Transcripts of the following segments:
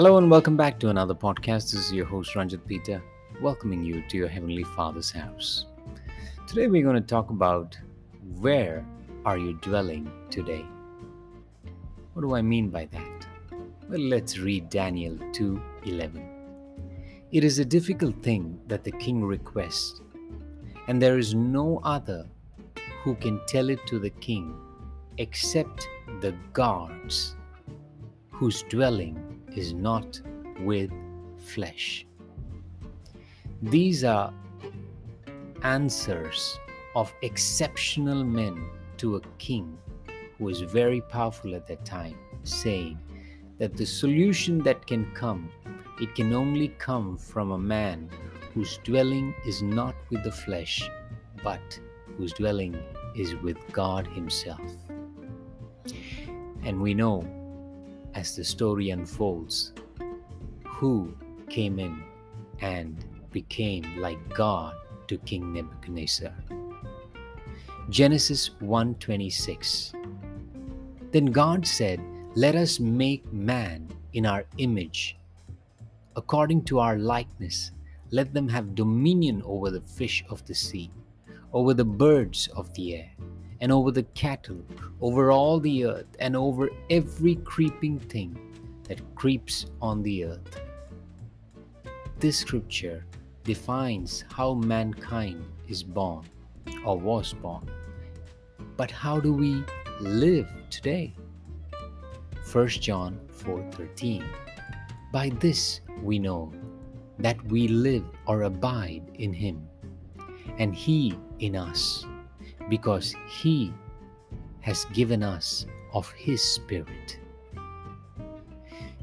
Hello and welcome back to another podcast. This is your host Ranjit Peter, welcoming you to your Heavenly Father's house. Today we're going to talk about where are you dwelling today? What do I mean by that? Well, let's read Daniel 2:11. It is a difficult thing that the king requests, and there is no other who can tell it to the king except the guards whose dwelling is not with flesh. These are answers of exceptional men to a king who was very powerful at that time, saying that the solution that can come, it can only come from a man whose dwelling is not with the flesh, but whose dwelling is with God Himself. And we know as the story unfolds who came in and became like God to King Nebuchadnezzar. Genesis 1:26 Then God said, "Let us make man in our image, according to our likeness. Let them have dominion over the fish of the sea, over the birds of the air, and over the cattle, over all the earth, and over every creeping thing that creeps on the earth. This scripture defines how mankind is born or was born. But how do we live today? 1 John 4:13 By this we know that we live or abide in him and he in us because He has given us of His Spirit.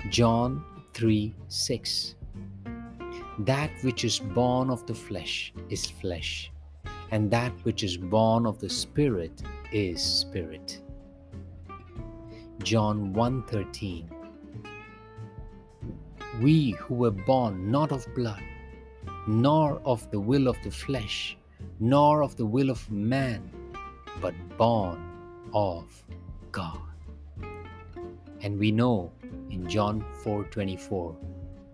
John 3 6 That which is born of the flesh is flesh, and that which is born of the Spirit is spirit. John 1:13 We who were born not of blood, nor of the will of the flesh, nor of the will of man, but born of God. And we know in John 4:24,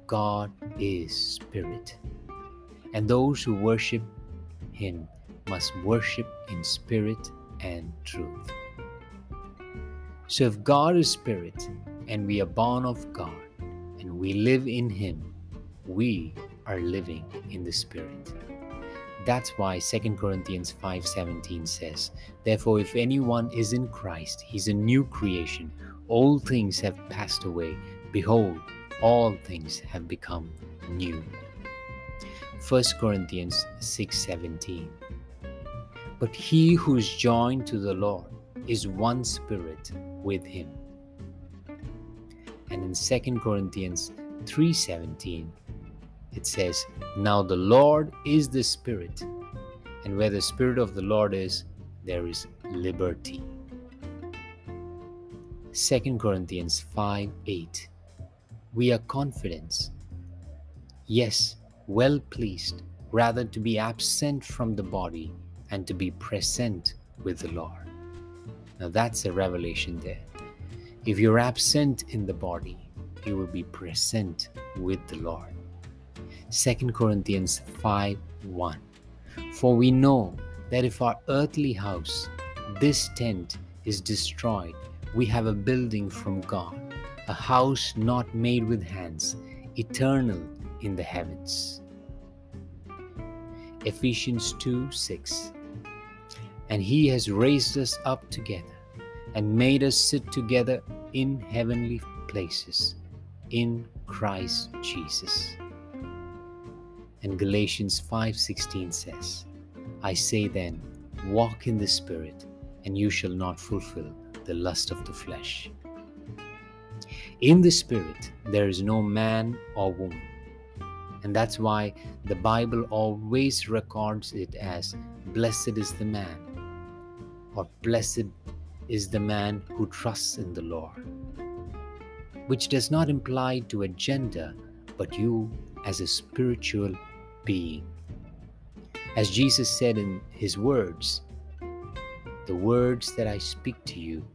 God is spirit. And those who worship him must worship in spirit and truth. So if God is spirit and we are born of God and we live in him, we are living in the spirit. That's why 2 Corinthians 5:17 says, "Therefore if anyone is in Christ, he's a new creation. All things have passed away; behold, all things have become new." 1 Corinthians 6:17 But he who is joined to the Lord is one spirit with him. And in 2 Corinthians 3:17 it says, Now the Lord is the Spirit, and where the Spirit of the Lord is, there is liberty. 2 Corinthians 5 8. We are confident, yes, well pleased, rather to be absent from the body and to be present with the Lord. Now that's a revelation there. If you're absent in the body, you will be present with the Lord. 2 Corinthians 5 1. For we know that if our earthly house, this tent, is destroyed, we have a building from God, a house not made with hands, eternal in the heavens. Ephesians 2 6. And he has raised us up together and made us sit together in heavenly places in Christ Jesus. And Galatians 5:16 says, I say then, walk in the spirit, and you shall not fulfill the lust of the flesh. In the spirit, there is no man or woman. And that's why the Bible always records it as blessed is the man, or blessed is the man who trusts in the Lord, which does not imply to a gender, but you as a spiritual being. As Jesus said in his words, the words that I speak to you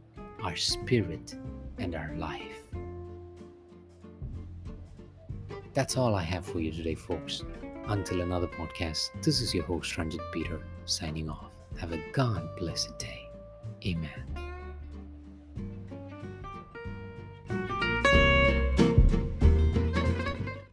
are spirit and are life. That's all I have for you today, folks. Until another podcast, this is your host, Ranjit Peter, signing off. Have a God blessed day. Amen.